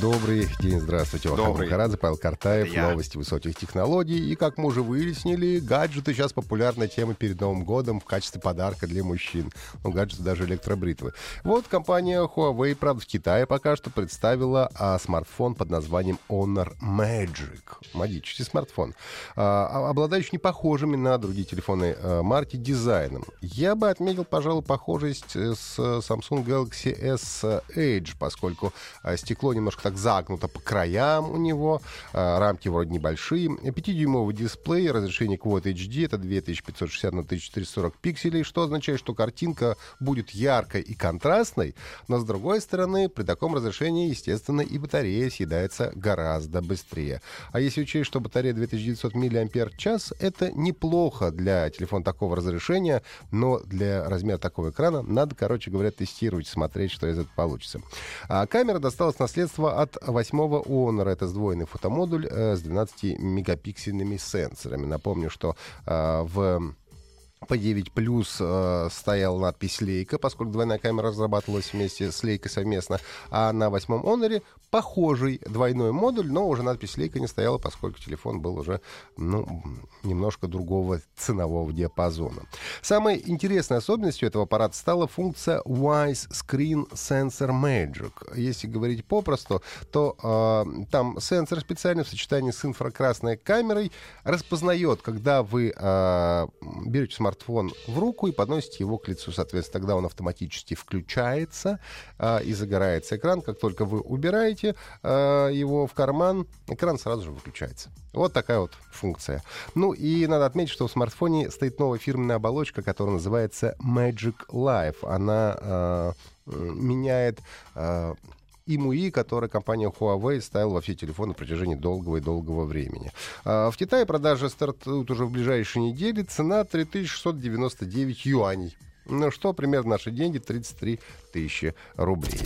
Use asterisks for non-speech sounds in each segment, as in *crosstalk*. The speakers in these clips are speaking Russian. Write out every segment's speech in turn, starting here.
Добрый день, здравствуйте. Добрый. Махарадзе, Павел Картаев, я. новости высоких технологий. И, как мы уже выяснили, гаджеты сейчас популярная тема перед Новым годом в качестве подарка для мужчин. Ну, гаджеты даже электробритвы. Вот компания Huawei, правда, в Китае пока что представила а, смартфон под названием Honor Magic. Магический смартфон. А, обладающий не похожими на другие телефоны а, марки дизайном. Я бы отметил, пожалуй, похожесть э, с Samsung Galaxy S Edge, поскольку а, стекло немножко так загнуто по краям у него, а, рамки вроде небольшие. 5-дюймовый дисплей, разрешение Quad HD, это 2560 на 1440 пикселей, что означает, что картинка будет яркой и контрастной, но с другой стороны, при таком разрешении, естественно, и батарея съедается гораздо быстрее. А если учесть, что батарея 2900 мАч, это неплохо для телефона такого разрешения, но для размера такого экрана надо, короче говоря, тестировать, смотреть, что из этого получится. А камера досталась наследство от восьмого Honor. Это сдвоенный фотомодуль э, с 12-мегапиксельными сенсорами. Напомню, что э, в по 9 плюс э, стояла надпись «Лейка», поскольку двойная камера разрабатывалась вместе с «Лейкой» совместно. А на восьмом Honor похожий двойной модуль, но уже надпись «Лейка» не стояла, поскольку телефон был уже ну, немножко другого ценового диапазона. Самой интересной особенностью этого аппарата стала функция Wise Screen Sensor Magic. Если говорить попросту, то э, там сенсор специально в сочетании с инфракрасной камерой распознает, когда вы э, берете смартфон в руку и подносите его к лицу. Соответственно, тогда он автоматически включается э, и загорается экран. Как только вы убираете э, его в карман, экран сразу же выключается. Вот такая вот функция. Ну и надо отметить, что в смартфоне стоит новая фирменная оболочка, которая называется Magic Life. Она э, меняет э, ИМУИ, который компания Huawei ставила во все телефоны на протяжении долгого и долгого времени. А, В Китае продажи стартуют уже в ближайшие недели. Цена 3699 юаней. Ну что, примерно наши деньги 33 тысячи рублей.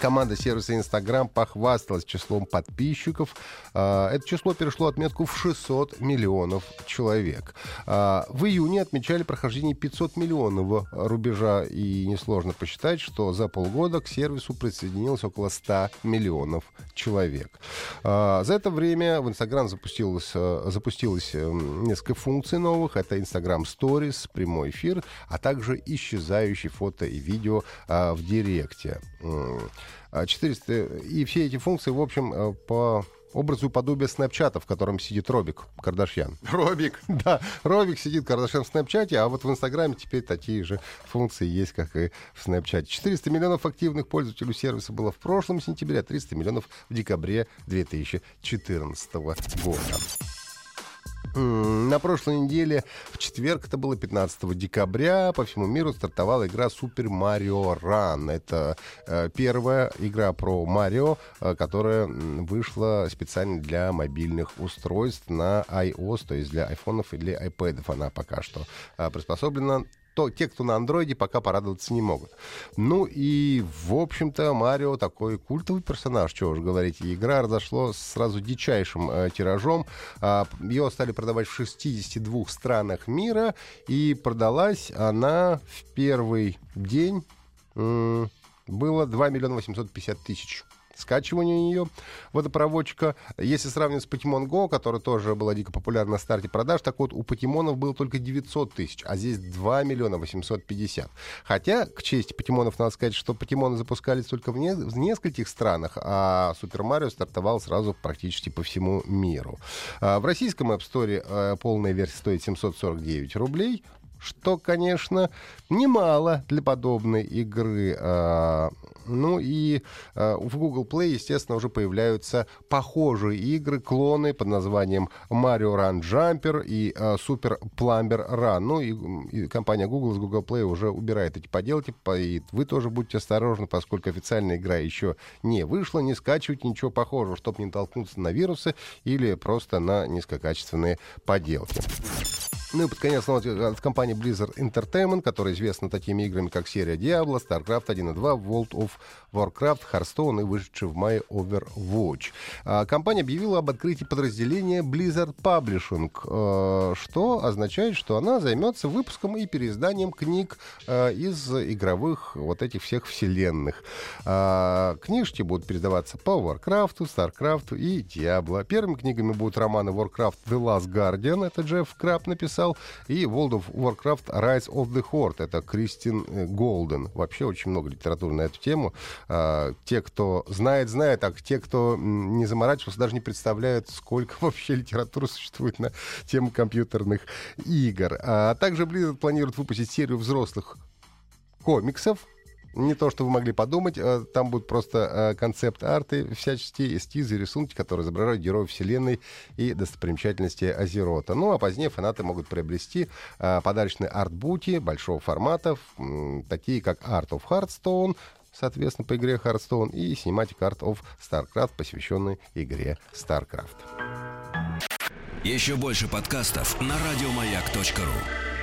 Команда сервиса Instagram похвасталась числом подписчиков. А, Это число перешло отметку в 600 миллионов человек. А, В июне отмечали прохождение 500 миллионного рубежа, и несложно посчитать, что за полгода к сервису присоединилось около 100 миллионов человек. А, За это время в Instagram запустилось, запустилось э, несколько функций новых. Это Instagram Stories, прямой эфир, а также исчезающие фото и видео в Директе. М, а, 400... И все эти функции, в общем, э, по образу и подобию Снэпчата, в котором сидит Робик Кардашьян. Робик. *laughs* Да, Робик сидит Кардашьян в Снэпчате, а вот в Инстаграме теперь такие же функции есть, как и в Снэпчате. 400 миллионов активных пользователей сервиса было в прошлом сентябре, а 300 миллионов в декабре 2014 года. На прошлой неделе, в четверг, это было 15 декабря, по всему миру стартовала игра Super Mario Run. Это э, первая игра про Марио, э, которая вышла специально для мобильных устройств на iOS, то есть для айфонов и для iPad. Она пока что э, приспособлена то те, кто на андроиде, пока порадоваться не могут. Ну и, в общем-то, Марио такой культовый персонаж, чего уж говорить. Игра разошло сразу дичайшим э, тиражом. А, ее стали продавать в 62 странах мира, и продалась она в первый день м, было 2 миллиона 850 тысяч скачивания ее водопроводчика. Если сравнивать с Pokemon Go, которая тоже была дико популярна на старте продаж, так вот у покемонов было только 900 тысяч, а здесь 2 миллиона 850. Хотя, к чести покемонов, надо сказать, что покемоны запускались только в, не- в нескольких странах, а Супер Марио стартовал сразу практически по всему миру. А, В российском App Store э, полная версия стоит 749 рублей, что, конечно, немало для подобной игры. А, ну и а, в Google Play, естественно, уже появляются похожие игры, клоны под названием Mario Run Jumper и а, Super Plumber Run. Ну и, и компания Google с Google Play уже убирает эти поделки, и вы тоже будьте осторожны, поскольку официальная игра еще не вышла, не скачивайте ничего похожего, чтобы не толкнуться на вирусы или просто на низкокачественные поделки. Ну и под конец новости от компании Blizzard Entertainment, которая известна такими играми, как серия Diablo, StarCraft 1 и 2, World of Warcraft, Hearthstone и вышедший в мае Overwatch. А, компания объявила об открытии подразделения Blizzard Publishing, а, что означает, что она займется выпуском и переизданием книг а, из игровых вот этих всех вселенных. А, книжки будут передаваться по Warcraft, StarCraft и Diablo. Первыми книгами будут романы Warcraft The Last Guardian, это Джефф Краб написал, написал, и World of Warcraft Rise of the Horde, это Кристин э, Голден. Вообще очень много литературы на эту тему. А, те, кто знает, знает, а те, кто не заморачивался, даже не представляют, сколько *laughs* вообще литературы существует на тему компьютерных игр. А также Blizzard планирует выпустить серию взрослых комиксов, не то, что вы могли подумать. Э, там будут просто э, концепт-арты, всяческие эскизы, рисунки, которые изображают героев вселенной и достопримечательности Азерота. Ну, а позднее фанаты могут приобрести э, подарочные арт-бути большого формата, такие как Art of Hearthstone, соответственно, по игре Hearthstone, и Cinematic Art of StarCraft, посвященный игре StarCraft. Еще больше подкастов на радиомаяк.ру